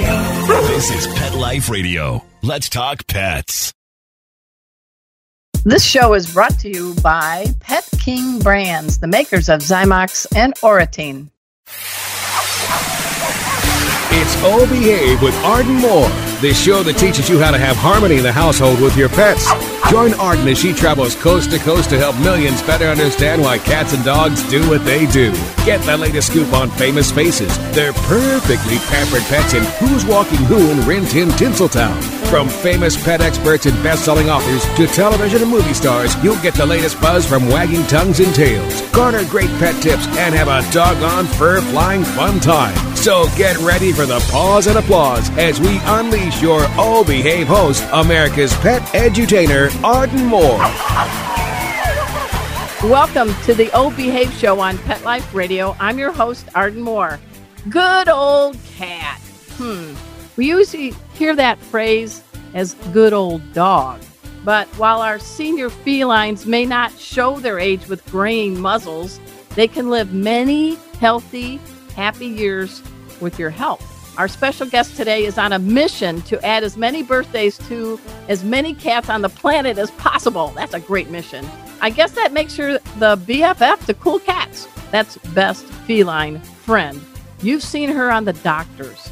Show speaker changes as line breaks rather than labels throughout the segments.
This is Pet Life Radio. Let's talk pets.
This show is brought to you by Pet King Brands, the makers of Zymox and Oratene.
It's Oh Behave with Arden Moore, the show that teaches you how to have harmony in the household with your pets. Join Arden as she travels coast to coast to help millions better understand why cats and dogs do what they do. Get the latest scoop on famous faces, their perfectly pampered pets, and who's walking who in Rin Tin Tinseltown. From famous pet experts and best-selling authors to television and movie stars, you'll get the latest buzz from wagging tongues and tails. Garner great pet tips and have a doggone fur-flying fun time. So get ready for the pause and applause as we unleash your Oh Behave host, America's pet edutainer, Arden Moore.
Welcome to the O Behave Show on Pet Life Radio. I'm your host, Arden Moore. Good old cat. Hmm. We usually hear that phrase as good old dog. But while our senior felines may not show their age with graying muzzles, they can live many healthy, happy years with your help. Our special guest today is on a mission to add as many birthdays to as many cats on the planet as possible. That's a great mission. I guess that makes her the BFF to cool cats. That's best feline friend. You've seen her on The Doctors,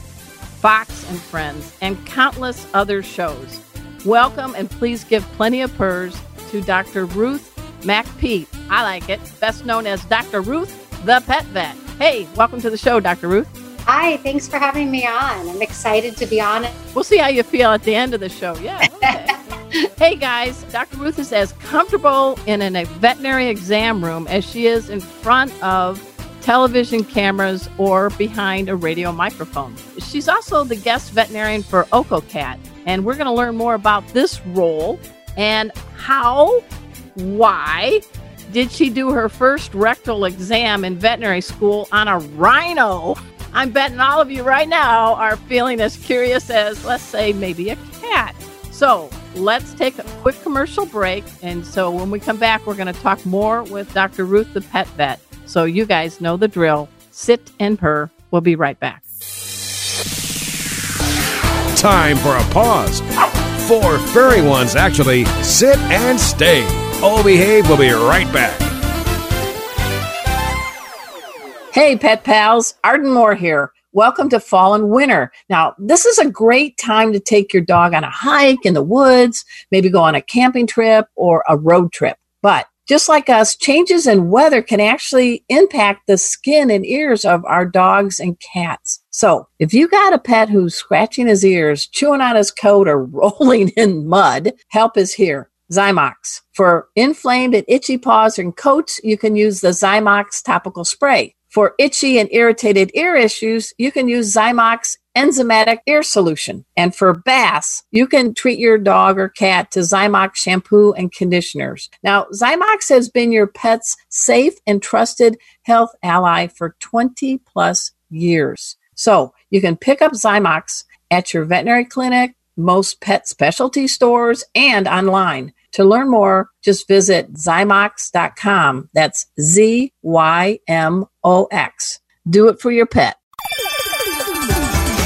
Fox and Friends, and countless other shows. Welcome and please give plenty of purrs to Dr. Ruth MacPete. I like it, best known as Dr. Ruth the Pet Vet. Hey, welcome to the show, Dr. Ruth.
Hi, thanks for having me on. I'm excited to be on it.
We'll see how you feel at the end of the show. Yeah. Okay. hey guys, Dr. Ruth is as comfortable in a veterinary exam room as she is in front of television cameras or behind a radio microphone. She's also the guest veterinarian for OkoCat, and we're going to learn more about this role and how, why did she do her first rectal exam in veterinary school on a rhino? I'm betting all of you right now are feeling as curious as, let's say, maybe a cat. So let's take a quick commercial break. And so when we come back, we're going to talk more with Dr. Ruth, the pet vet. So you guys know the drill. Sit and purr. We'll be right back.
Time for a pause. Four furry ones, actually. Sit and stay. Oh Behave We'll be right back.
Hey, pet pals, Arden Moore here. Welcome to fall and winter. Now, this is a great time to take your dog on a hike in the woods, maybe go on a camping trip or a road trip. But just like us, changes in weather can actually impact the skin and ears of our dogs and cats. So, if you got a pet who's scratching his ears, chewing on his coat, or rolling in mud, help is here. Zymox. For inflamed and itchy paws and coats, you can use the Zymox topical spray. For itchy and irritated ear issues, you can use Zymox enzymatic ear solution. And for bass, you can treat your dog or cat to Zymox shampoo and conditioners. Now, Zymox has been your pet's safe and trusted health ally for 20 plus years. So you can pick up Zymox at your veterinary clinic, most pet specialty stores, and online. To learn more, just visit Zymox.com. That's Z Y M O X. Do it for your pet.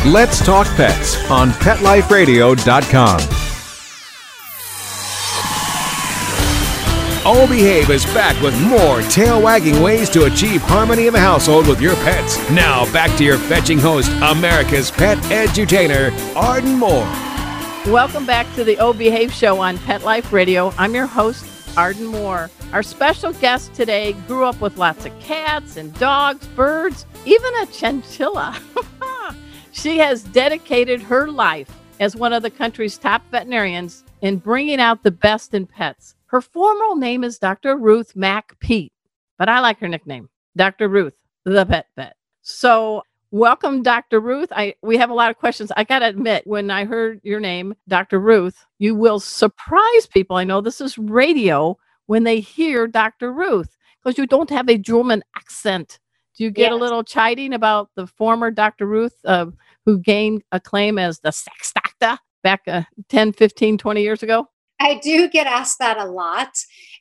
Let's talk pets on PetLifeRadio.com. Oh Behave is back with more tail wagging ways to achieve harmony in the household with your pets. Now back to your fetching host, America's pet edutainer, Arden Moore.
Welcome back to the O Behave Show on Pet Life Radio. I'm your host, Arden Moore. Our special guest today grew up with lots of cats and dogs, birds, even a chinchilla. she has dedicated her life as one of the country's top veterinarians in bringing out the best in pets. Her formal name is Dr. Ruth Mac Pete, but I like her nickname, Dr. Ruth, the pet vet. So Welcome, Dr. Ruth. I we have a lot of questions. I gotta admit, when I heard your name, Dr. Ruth, you will surprise people. I know this is radio when they hear Dr. Ruth because you don't have a German accent. Do you get yes. a little chiding about the former Dr. Ruth uh, who gained acclaim as the sex doctor back uh, 10, 15, 20 years ago?
I do get asked that a lot.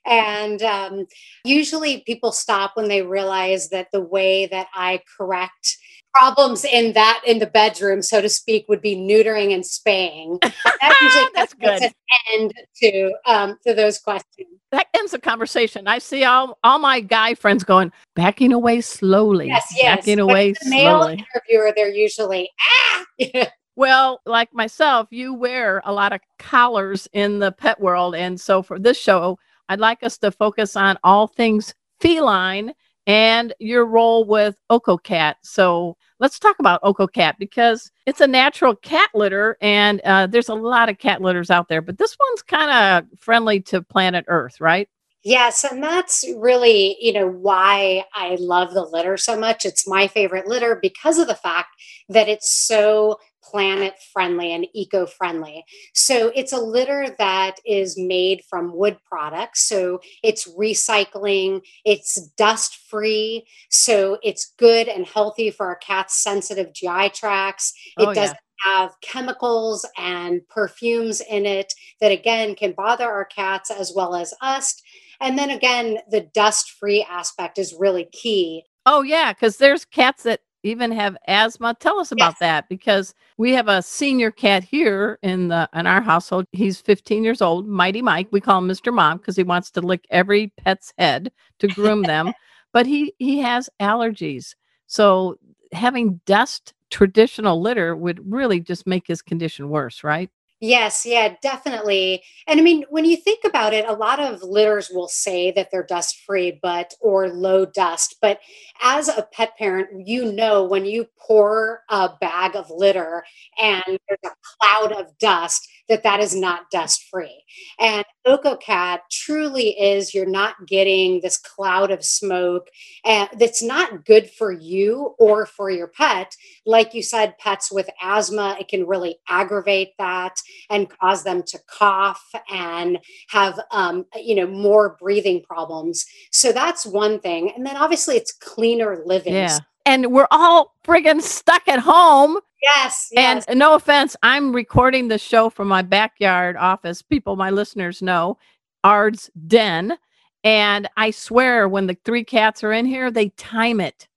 And um, usually people stop when they realize that the way that I correct problems in that in the bedroom, so to speak, would be neutering and spaying. That usually
That's
puts
good.
an end to um, to those questions.
That ends the conversation. I see all, all my guy friends going, backing away slowly.
Yes, yes.
Backing
But
away
the male
slowly.
interviewer, they're usually ah.
Well, like myself, you wear a lot of collars in the pet world. And so for this show, I'd like us to focus on all things feline and your role with OkoCat. So let's talk about OkoCat because it's a natural cat litter and uh, there's a lot of cat litters out there, but this one's kind of friendly to planet Earth, right?
Yes, and that's really, you know, why I love the litter so much. It's my favorite litter because of the fact that it's so planet friendly and eco friendly. So it's a litter that is made from wood products. So it's recycling, it's dust free. So it's good and healthy for our cat's sensitive GI tracts. It
Oh,
doesn't have chemicals and perfumes in it that, again, can bother our cats as well as us. And then again, the dust free aspect is really key.
Oh yeah, because there's cats that even have asthma. Tell us about
Yes.
that because we have a senior cat here in the in our household. He's 15 years old, Mighty Mike. We call him Mr. Mom because he wants to lick every pet's head to groom them. But he he has allergies. So having dust traditional litter would really just make his condition worse, right?
Yes, yeah, definitely. And I mean, when you think about it, a lot of litters will say that they're dust free, but or low dust. But as a pet parent, you know when you pour a bag of litter and there's a cloud of dust, that that is not dust free. And OkoCat truly is. You're not getting this cloud of smoke, and that's not good for you or for your pet. Like you said, pets with asthma, it can really aggravate that and cause them to cough and have um, you know more breathing problems so that's one thing and then obviously it's cleaner living
Yeah. And we're all friggin' stuck at home.
yes yes
And no offense, I'm recording the show from my backyard office. People, my listeners know Ard's Den. And I swear, when the three cats are in here, they time it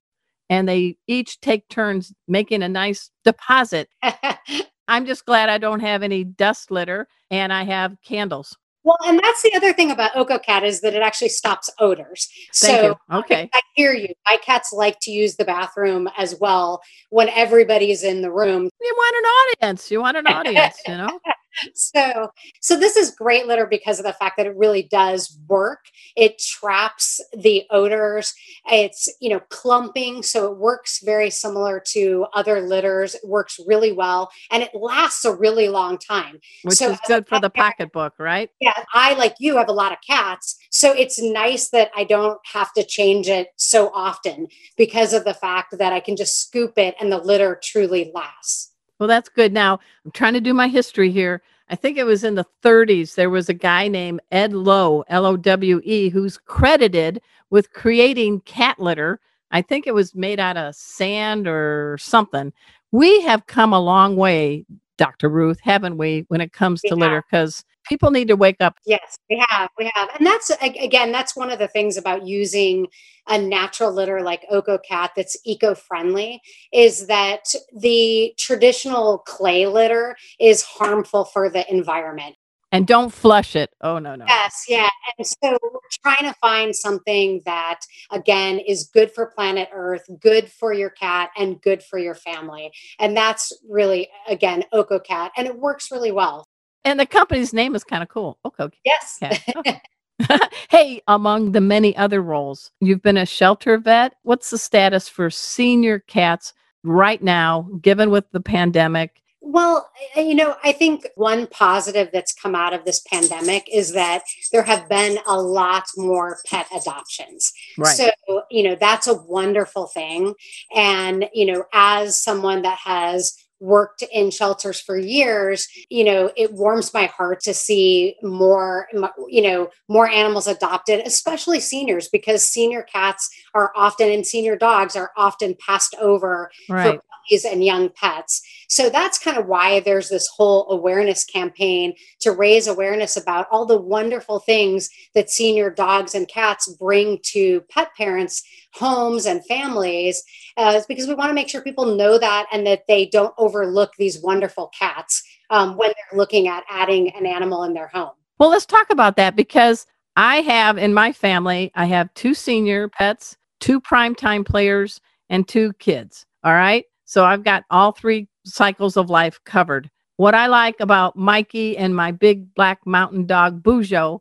and they each take turns making a nice deposit. I'm just glad I don't have any dust litter and I have candles.
Well and that's the other thing about OkoCat is that it actually stops odors
Thank
so
you. Okay.
I hear you. My cats like to use the bathroom as well when everybody's in the room.
You want an audience. You want an audience, you know?
so so this is great litter because of the fact that it really does work. It traps the odors. It's you know clumping so it works very similar to other litters. It works really well and it lasts a really long time.
Which
So
is good for the pocketbook, right?
yeah i like you have a lot of cats so it's nice that i don't have to change it so often because of the fact that i can just scoop it and the litter truly lasts
Well, that's good. Now, I'm trying to do my history here. I think it was in the 30s. There was a guy named Ed Lowe, L O W E, who's credited with creating cat litter. I think it was made out of sand or something. We have come a long way, Dr. Ruth, haven't we, when it comes to litter? Because people need to wake up.
Yes, we have. We have. And that's again, that's one of the things about using a natural litter like OkoCat that's eco-friendly is that the traditional clay litter is harmful for the environment.
And don't flush it. Oh, no, no.
Yes, yeah. And so we're trying to find something that again is good for planet Earth, good for your cat and good for your family. And that's really again OkoCat and it works really well.
And the company's name is kind of cool. Okay.
Yes.
Okay. hey, among the many other roles, you've been a shelter vet. What's the status for senior cats right now, given with the pandemic?
Well, you know, I think one positive that's come out of this pandemic is that there have been a lot more pet adoptions. Right. So, you know, that's a wonderful thing. And, you know, as someone that has worked in shelters for years, you know, it warms my heart to see more, you know, more animals adopted, especially seniors, because senior cats are often and senior dogs are often passed over
right.
puppies and young pets. So that's kind of why there's this whole awareness campaign to raise awareness about all the wonderful things that senior dogs and cats bring to pet parents, homes, and families, uh, because we want to make sure people know that and that they don't overlook these wonderful cats um, when they're looking at adding an animal in their home.
Well, let's talk about that because I have in my family, I have two senior pets, two primetime players, and two kids. All right. So I've got all three cycles of life covered. What I like about Mikey and my big black mountain dog, Bujo,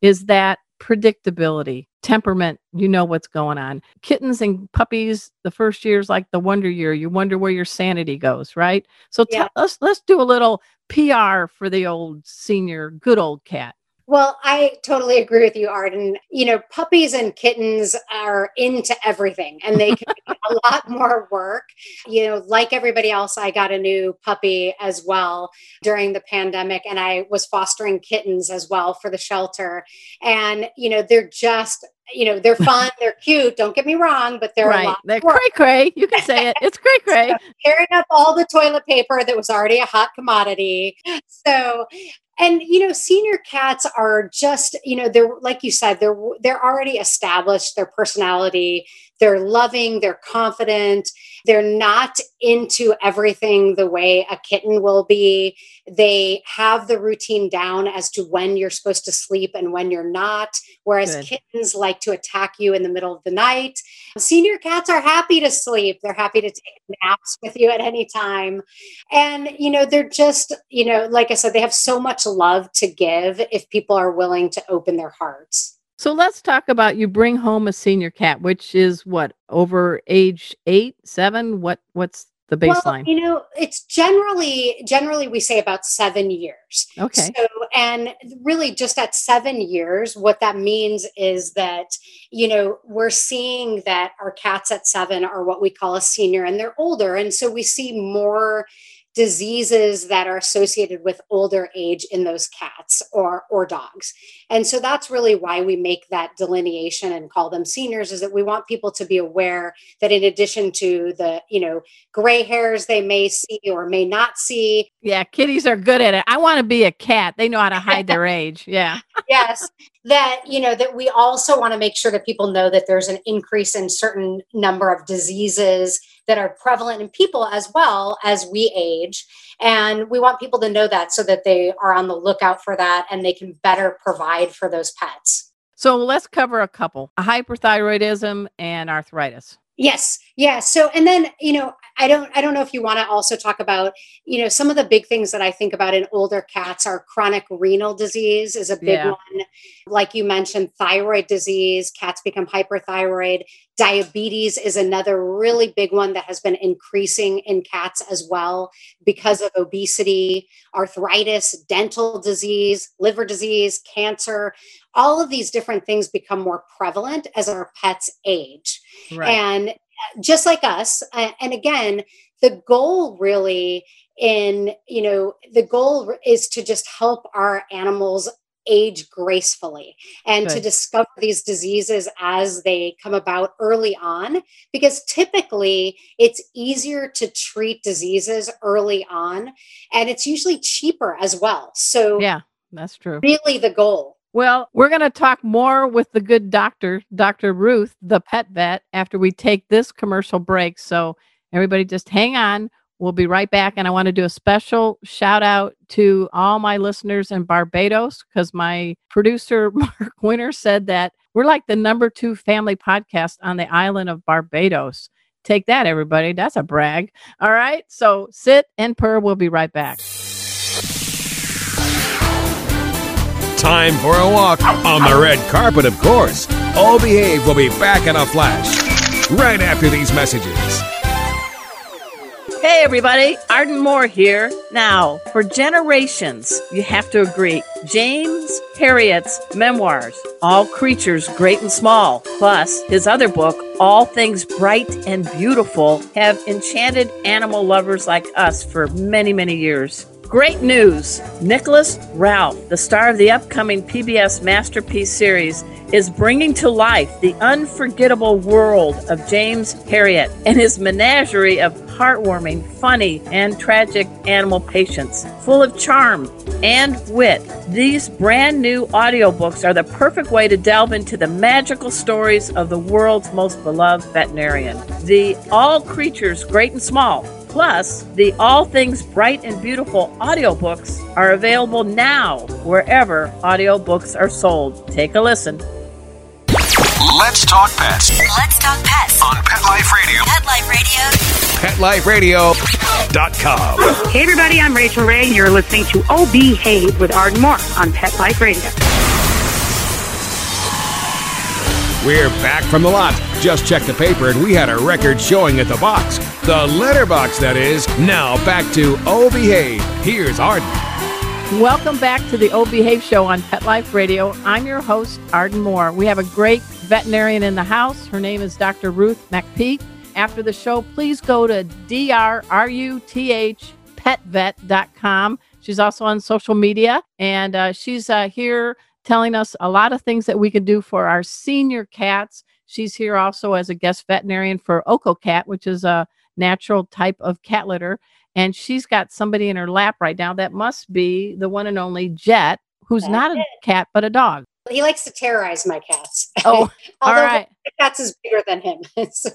is that predictability, temperament. You know what's going on. Kittens and puppies, the first year is like the wonder year. You wonder where your sanity goes, right? So yeah. t- let's let's do a little PR for the old senior, good old cat.
Well, I totally agree with you, Arden. You know, puppies and kittens are into everything and they can a lot more work. You know, like everybody else, I got a new puppy as well during the pandemic and I was fostering kittens as well for the shelter. And, you know, they're just you know they're fun they're cute don't get me wrong but they're right.
they're cray cray. You can say it. It's cray cray. So
carrying up all the toilet paper that was already a hot commodity. So and you know senior cats are just you know they're like you said they're they're already established their personality they're loving they're confident they're not into everything the way a kitten will be. They have the routine down as to when you're supposed to sleep and when you're not whereas Good. kittens like to attack you in the middle of the night. Senior cats are happy to sleep. They're happy to take naps with you at any time. And you know they're just you know like i said they have so much love to give if people are willing to open their hearts
so let's talk about you bring home a senior cat, which is what over age eight, seven. What what's the baseline? Well,
you know, it's generally generally we say about seven years.
Okay.
So and really just at seven years, what that means is that you know we're seeing that our cats at seven are what we call a senior, and they're older, and so we see more diseases that are associated with older age in those cats or or dogs. And so that's really why we make that delineation and call them seniors is that we want people to be aware that in addition to the you know gray hairs they may see or may not see.
Yeah kitties are good at it. I want to be a cat. They know how to hide their age. Yeah.
Yes that you know that we also want to make sure that people know that there's an increase in certain number of diseases that are prevalent in people as well as we age. And we want people to know that so that they are on the lookout for that and they can better provide for those pets.
So let's cover a couple hyperthyroidism and arthritis.
Yes. Yeah. So, and then, you know, I don't, I don't know if you want to also talk about, you know, some of the big things that I think about in older cats are chronic renal disease is a big yeah. one. Like you mentioned, thyroid disease, cats become hyperthyroid. Diabetes is another really big one that has been increasing in cats as well because of obesity, arthritis, dental disease, liver disease, cancer. All of these different things become more prevalent as our pets age. Right. And uh, just like us, uh, and again, the goal really in, you know, the goal is to just help our animals age gracefully and Good. to discover these diseases as they come about early on because typically it's easier to treat diseases early on and it's usually cheaper as well so
yeah that's true
really the goal
well, we're going to talk more with the good doctor, Dr. Ruth, the pet vet, after we take this commercial break. So, everybody just hang on. We'll be right back. And I want to do a special shout out to all my listeners in Barbados because my producer, Mark Winter, said that we're like the number two family podcast on the island of Barbados. Take that, everybody. That's a brag. All right. So, sit and purr. We'll be right back.
Time for a walk on the red carpet, of course. All Behave will be back in a flash right after these messages.
Hey, everybody, Arden Moore here. Now, for generations, you have to agree, James Herriot's memoirs, All Creatures Great and Small, plus his other book, All Things Bright and Beautiful, have enchanted animal lovers like us for many, many years. Great news! Nicholas Ralph, the star of the upcoming PBS Masterpiece series, is bringing to life the unforgettable world of James Herriot and his menagerie of heartwarming, funny, and tragic animal patients, full of charm and wit. These brand new audiobooks are the perfect way to delve into the magical stories of the world's most beloved veterinarian. The All Creatures Great and Small Plus, the All Things Bright and Beautiful audiobooks are available now wherever audiobooks are sold. Take a listen.
Let's talk pets
Let's talk pets.
on Pet Life Radio.
Pet Life Radio.
PetLifeRadio.com.
Hey everybody, I'm Rachael Ray, and you're listening to Oh Behave with Arden Moore on Pet Life Radio.
We're back from the lot. Just checked the paper and we had a record showing at the box. The letterbox, that is. Now back to Oh Behave. Here's Arden.
Welcome back to the O Behave Show on Pet Life Radio. I'm your host, Arden Moore. We have a great veterinarian in the house. Her name is Dr. Ruth MacPete. After the show, please go to drruth petvet.com. She's also on social media, and uh, she's uh, here telling us a lot of things that we can do for our senior cats. She's here also as a guest veterinarian for OkoCat, which is a natural type of cat litter. And she's got somebody in her lap right now that must be the one and only Jet, who's
That's
not a
it.
cat but a dog.
He likes to terrorize my cats.
Oh, all
Although my cats is bigger than him. so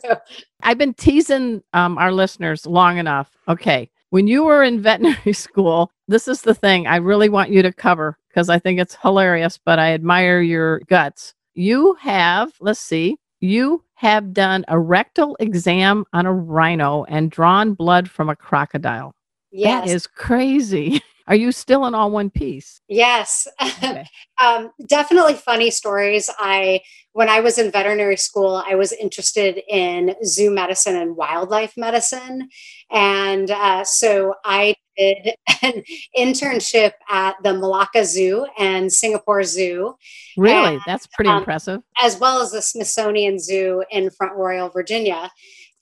I've been teasing um, our listeners long enough. Okay. When you were in veterinary school, this is the thing I really want you to cover because I think it's hilarious, but I admire your guts. You have, let's see, you have done a rectal exam on a rhino and drawn blood from a crocodile.
yes.
That is crazy. Are you still in all one piece?
Yes.
Okay.
um, definitely funny stories. I, when I was in veterinary school, I was interested in zoo medicine and wildlife medicine. And uh, so I did an internship at the Malacca Zoo and Singapore Zoo,
Really?
And,
That's pretty
um,
impressive.
as well as the Smithsonian Zoo in Front Royal, Virginia.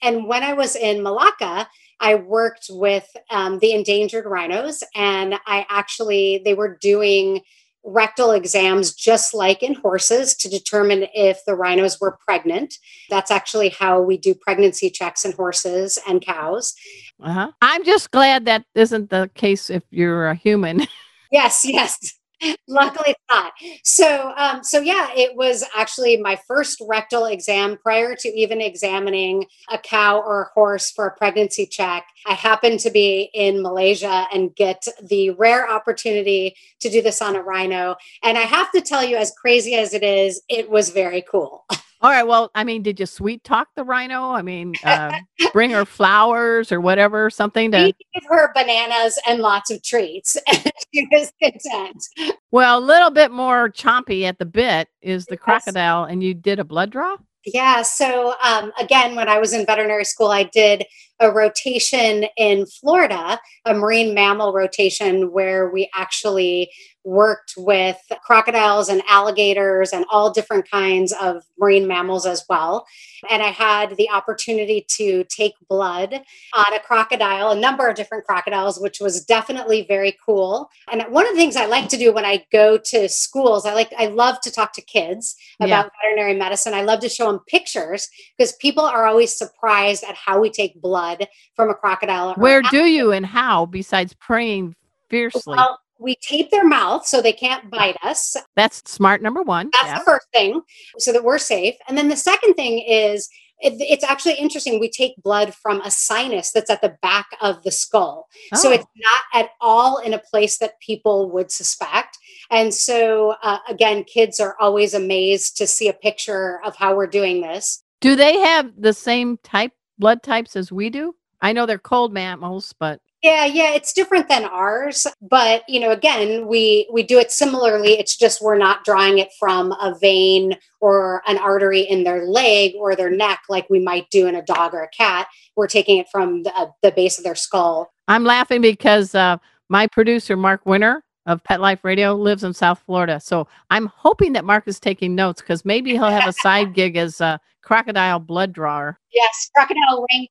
And when I was in Malacca, I worked with um, the endangered rhinos, and I actually, they were doing rectal exams just like in horses to determine if the rhinos were pregnant. That's actually how we do pregnancy checks in horses and cows.
Uh-huh. I'm just glad that isn't the case if you're a human.
Yes, yes. Luckily not. So um, so yeah, it was actually my first rectal exam prior to even examining a cow or a horse for a pregnancy check. I happened to be in Malaysia and get the rare opportunity to do this on a rhino. And I have to tell you, as crazy as it is, it was very cool.
All right. Well, I mean, did you sweet talk the rhino? I mean, uh, bring her flowers or whatever, something to.
We gave her bananas and lots of treats, and she was content.
Well, a little bit more chompy at the bit is the
Yes.
crocodile, and you did a blood draw.
Yeah. So, um, again, when I was in veterinary school, I did a rotation in Florida, a marine mammal rotation, where we actually worked with crocodiles and alligators and all different kinds of marine mammals as well. And I had the opportunity to take blood on a crocodile, a number of different crocodiles, which was definitely very cool. And one of the things I like to do when I go to schools, I like, I love to talk to kids
Yeah.
about veterinary medicine. I love to show them pictures because people are always surprised at how we take blood from a crocodile.
Where do you and how, besides praying fiercely?
well, we tape their mouth so they can't bite us.
That's smart number one.
That's
Yeah.
the first thing, so that we're safe. And then the second thing is it, it's actually interesting. We take blood from a sinus that's at the back of the skull. So
Oh.
it's not at all in a place that people would suspect. And so, uh, again, kids are always amazed to see a picture of how we're doing this.
Do they have the same type blood types as we do? I know they're cold mammals, but
Yeah, yeah, it's different than ours, but you know, again, we we do it similarly. It's just we're not drawing it from a vein or an artery in their leg or their neck like we might do in a dog or a cat. We're taking it from the, uh, the base of their skull.
I'm laughing because uh, my producer, Mark Winter of Pet Life Radio, lives in South Florida. So I'm hoping that Mark is taking notes because maybe he'll have a side gig as a crocodile blood drawer.
Yes, crocodile ring.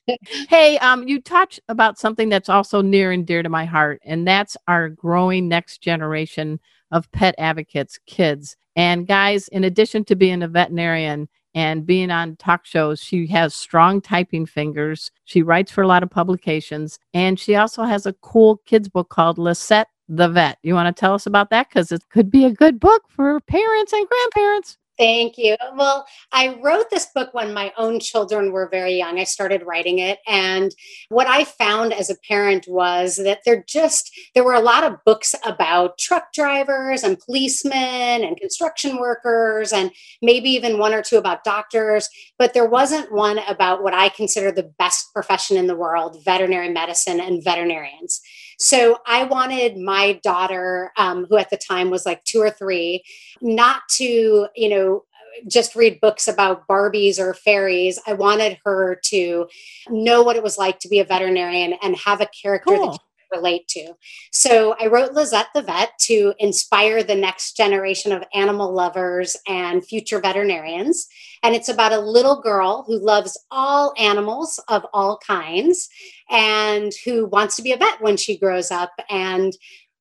hey, um, you touch about something that's also near and dear to my heart, and that's our growing next generation of pet advocates, kids. And guys, in addition to being a veterinarian and being on talk shows, she has strong typing fingers. She writes for a lot of publications, and she also has a cool kids book called Lisette the Vet. You want to tell us about that? Because it could be a good book for parents and grandparents.
Thank you. Well, I wrote this book when my own children were very young. I started writing it. And what I found as a parent was that there just, there were a lot of books about truck drivers and policemen and construction workers, and maybe even one or two about doctors. But there wasn't one about what I consider the best profession in the world veterinary medicine and veterinarians. So I wanted my daughter, um, who at the time was like two or three, not to, you know, just read books about Barbies or fairies. I wanted her to know what it was like to be a veterinarian and have a character cool. that relate to. So I wrote Lisette the Vet to inspire the next generation of animal lovers and future veterinarians. And it's about a little girl who loves all animals of all kinds and who wants to be a vet when she grows up. And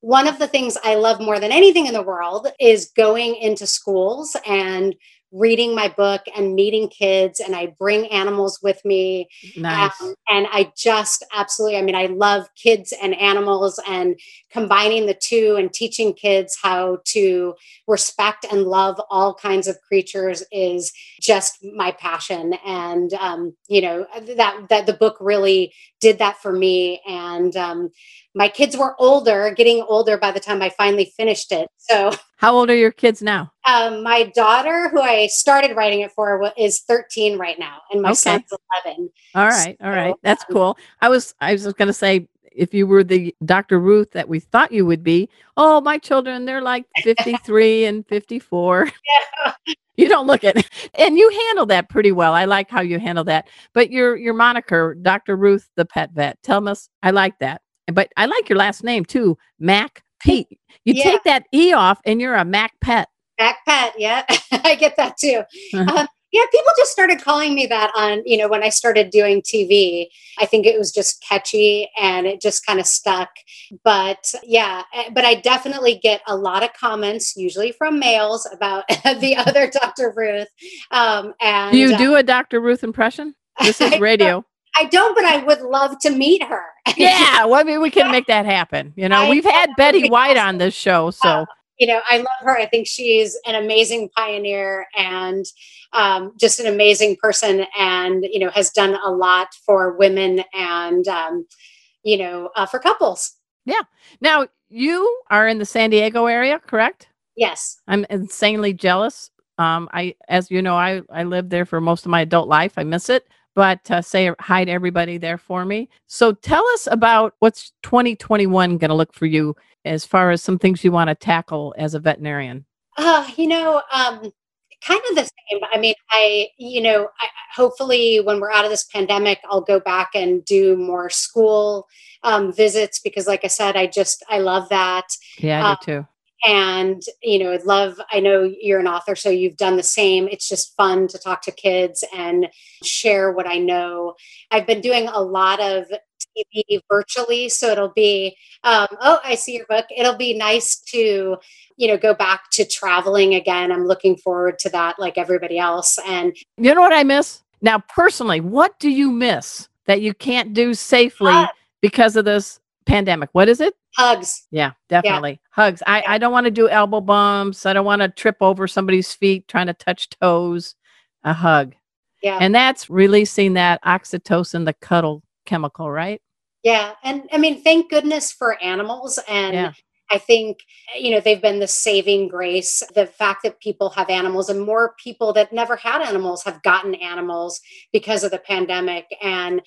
one of the things I love more than anything in the world is going into schools and reading my book and meeting kids and I bring animals with me.
Nice. Um,
and I just absolutely, I mean, I love kids and animals and combining the two and teaching kids how to respect and love all kinds of creatures is just my passion. And, um, you know, that, that the book really did that for me. And, um, my kids were older, getting older by the time I finally finished it. So,
how old are your kids now?
Um, my daughter, who I started writing it for, is 13 right now, and my okay. son's 11.
All right, so, all right, that's um, cool. I was I was going to say if you were the Dr. Ruth that we thought you would be, oh, my children, they're like 53 and 54. Yeah. You don't look it. And you handle that pretty well. I like how you handle that. But your your moniker, Dr. Ruth the pet vet. Tell us I like that. But I like your last name too, Mac Pete. You yeah. take that E off and you're a Mac Pet.
Mac Pet, yeah. I get that too. Uh-huh. Um, yeah, people just started calling me that on, you know, when I started doing TV. I think it was just catchy and it just kind of stuck. But yeah, eh, but I definitely get a lot of comments, usually from males, about the other Dr. Ruth. Um, and
do you do uh, a Dr. Ruth impression? This is radio.
I don't, but I would love to meet her.
yeah, well, I mean, we can make that happen. You know, I we've had Betty White on this show, so. Uh,
you know, I love her. I think she's an amazing pioneer and um, just an amazing person, and you know, has done a lot for women and um, you know, uh, for couples.
Yeah. Now you are in the San Diego area, correct?
Yes.
I'm insanely jealous. Um, I, as you know, I I lived there for most of my adult life. I miss it but uh, say hi to everybody there for me. So tell us about what's 2021 going to look for you as far as some things you want to tackle as a veterinarian.
Uh, you know, um, kind of the same. I mean, I, you know, I, hopefully when we're out of this pandemic, I'll go back and do more school um, visits because, like I said, I just, I love that.
Yeah, I do um, too
and you know i'd love i know you're an author so you've done the same. It's just fun to talk to kids and share what i know. I've been doing a lot of tv virtually so it'll be um, oh i see your book. It'll be nice to you know go back to traveling again. I'm looking forward to that like everybody else. And
you know what i miss? Now personally what do you miss that you can't do safely uh, because of this pandemic? What is it
hugs.
Yeah definitely. Yeah. hugs. I i don't want to do elbow bumps. I don't want to trip over somebody's feet trying to touch toes. A hug. Yeah. And that's releasing that oxytocin the cuddle chemical right?
Yeah and i mean thank goodness for animals and yeah. I think, you know, they've been the saving grace. The fact that people have animals and more people that never had animals have gotten animals because of the pandemic. And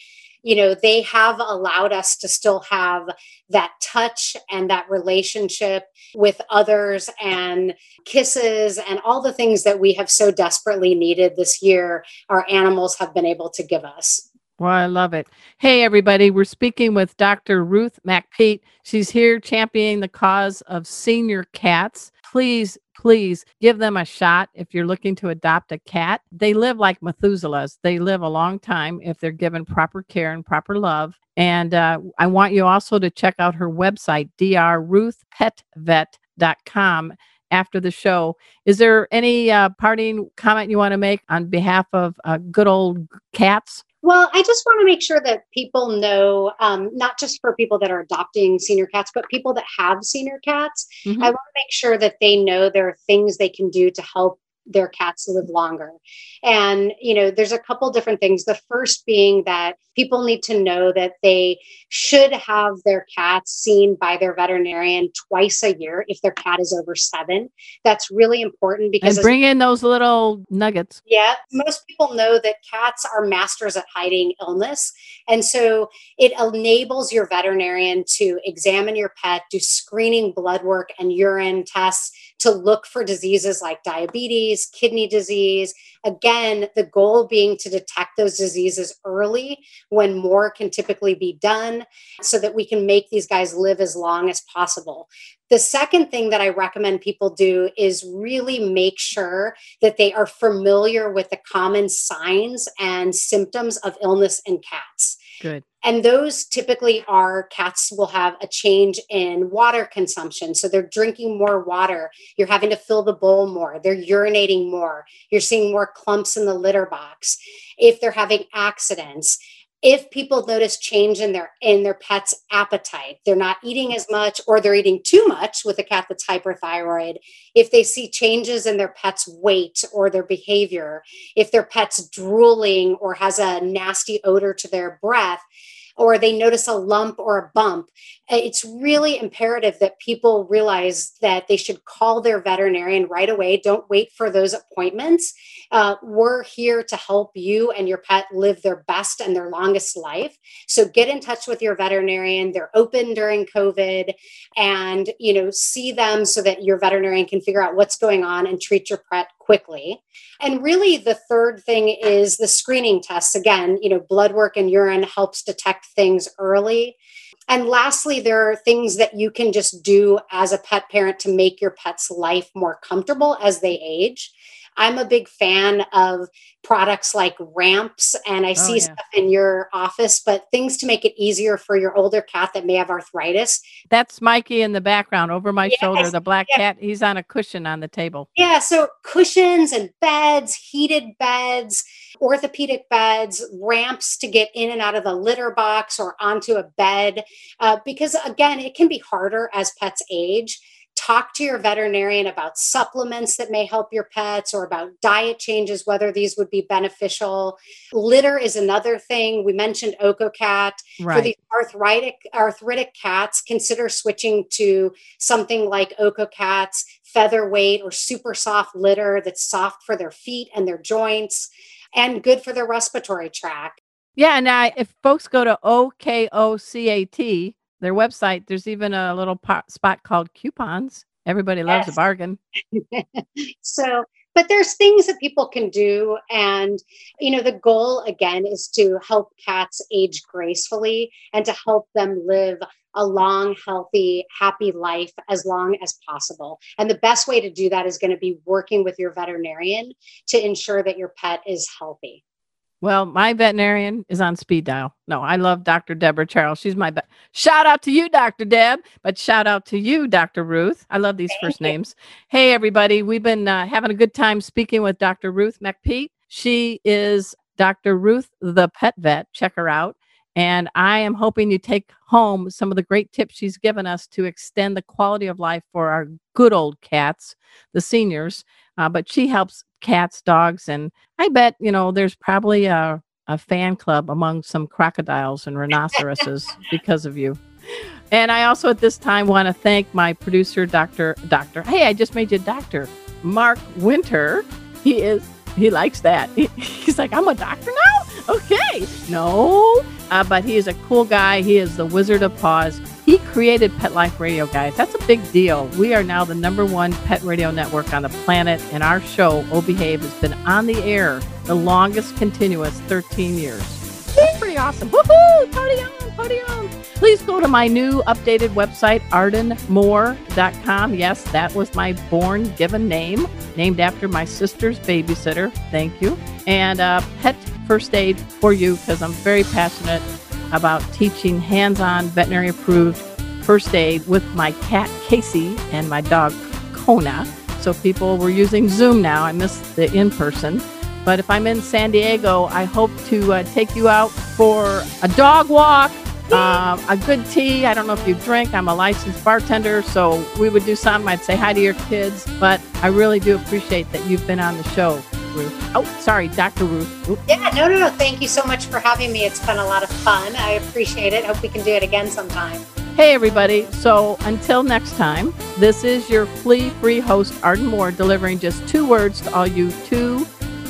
you know they have allowed us to still have that touch and that relationship with others and kisses and all the things that we have so desperately needed this year our animals have been able to give us
well, I love it. Hey, everybody, we're speaking with Dr. Ruth MacPete. She's here championing the cause of senior cats. Please please give them a shot if you're looking to adopt a cat. They live like Methuselahs. They live a long time if they're given proper care and proper love. And uh, I want you also to check out her website, drruthpetvet.com after the show. Is there any uh, parting comment you want to make on behalf of uh, good old cats?
Well, I just want to make sure that people know, um, not just for people that are adopting senior cats, but people that have senior cats. Mm-hmm. I want to make sure that they know there are things they can do to help their cats live longer. And, you know, there's a couple different things. The first being that people need to know that they should have their cats seen by their veterinarian twice a year if their cat is over seven. That's really important because
and bring in those little nuggets.
Yeah, most people know that cats are masters at hiding illness, and so it enables your veterinarian to examine your pet, do screening blood work and urine tests to look for diseases like diabetes, kidney disease. Again, the goal being to detect those diseases early when more can typically be done so that we can make these guys live as long as possible. The second thing that I recommend people do is really make sure that they are familiar with the common signs and symptoms of illness in cats.
Good.
And those typically are cats will have a change in water consumption. So they're drinking more water. You're having to fill the bowl more. They're urinating more. You're seeing more clumps in the litter box. If they're having accidents, if people notice change in their in their pet's appetite they're not eating as much or they're eating too much with a cat that's hyperthyroid if they see changes in their pet's weight or their behavior if their pet's drooling or has a nasty odor to their breath or they notice a lump or a bump, uh, it's really imperative that people realize that they should call their veterinarian right away. Don't wait for those appointments. Uh, we're here to help you and your pet live their best and their longest life. So get in touch with your veterinarian. They're open during COVID and, you know, see them so that your veterinarian can figure out what's going on and treat your pet quickly. And really, the third thing is the screening tests. Again, you know, blood work and urine helps detect things early. And lastly, there are things that you can just do as a pet parent to make your pet's life more comfortable as they age. I'm a big fan of products like ramps, and I oh, see yeah. stuff in your office, but things to make it easier for your older cat that may have arthritis.
That's Mikey in the background over my yes, shoulder, the black yes. cat. He's on a cushion on the table.
Yeah, so cushions and beds, heated beds, orthopedic beds, ramps to get in and out of the litter box or onto a bed. Uh, because again, it can be harder as pets age talk to your veterinarian about supplements that may help your pets or about diet changes, whether these would be beneficial. Litter is another thing. We mentioned OkoCat. Right. For the arthritic, arthritic cats, consider switching to something like OkoCat's featherweight or super soft litter that's soft for their feet and their joints and good for their respiratory tract.
Yeah, and I, if folks go to OKOCAT, their website, there's even a little spot called coupons. Everybody loves yes. a bargain.
so, but there's things that people can do. And, you know, the goal again is to help cats age gracefully and to help them live a long, healthy, happy life as long as possible. And the best way to do that is going to be working with your veterinarian to ensure that your pet is healthy.
Well, my veterinarian is on speed dial. No, I love Dr. Deborah Charles. She's my be- shout out to you, Dr. Deb, but shout out to you, Dr. Ruth. I love these Thank first you. names. Hey, everybody, we've been uh, having a good time speaking with Dr. Ruth MacPete. She is Dr. Ruth the Pet Vet. Check her out. And I am hoping you take home some of the great tips she's given us to extend the quality of life for our good old cats, the seniors. Uh, but she helps cats, dogs, and I bet, you know, there's probably a, a fan club among some crocodiles and rhinoceroses because of you. And I also at this time want to thank my producer, Dr. Doctor. Hey, I just made you doctor. Mark Winter. He is, he likes that. He, he's like, I'm a doctor now? Okay. No, uh, but he is a cool guy. He is the Wizard of Paws. He created Pet Life Radio, guys. That's a big deal. We are now the number one pet radio network on the planet, and our show, Oh Behave, has been on the air the longest continuous 13 years. Awesome. Woohoo! Party on. Please go to my new updated website, ardenmoore.com. Yes, that was my born given name, named after my sister's babysitter. Thank you. And uh, pet first aid for you because I'm very passionate about teaching hands on veterinary approved first aid with my cat Casey and my dog Kona. So people were using Zoom now. I miss the in person. But if I'm in San Diego, I hope to uh, take you out for a dog walk, uh, a good tea. I don't know if you drink. I'm a licensed bartender, so we would do something. I'd say hi to your kids. But I really do appreciate that you've been on the show, Ruth. Oh, sorry, Dr. Ruth.
Yeah, no, no, no. Thank you so much for having me. It's been a lot of fun. I appreciate it. Hope we can do it again sometime.
Hey, everybody. So until next time, this is your flea free host, Arden Moore, delivering just two words to all you two,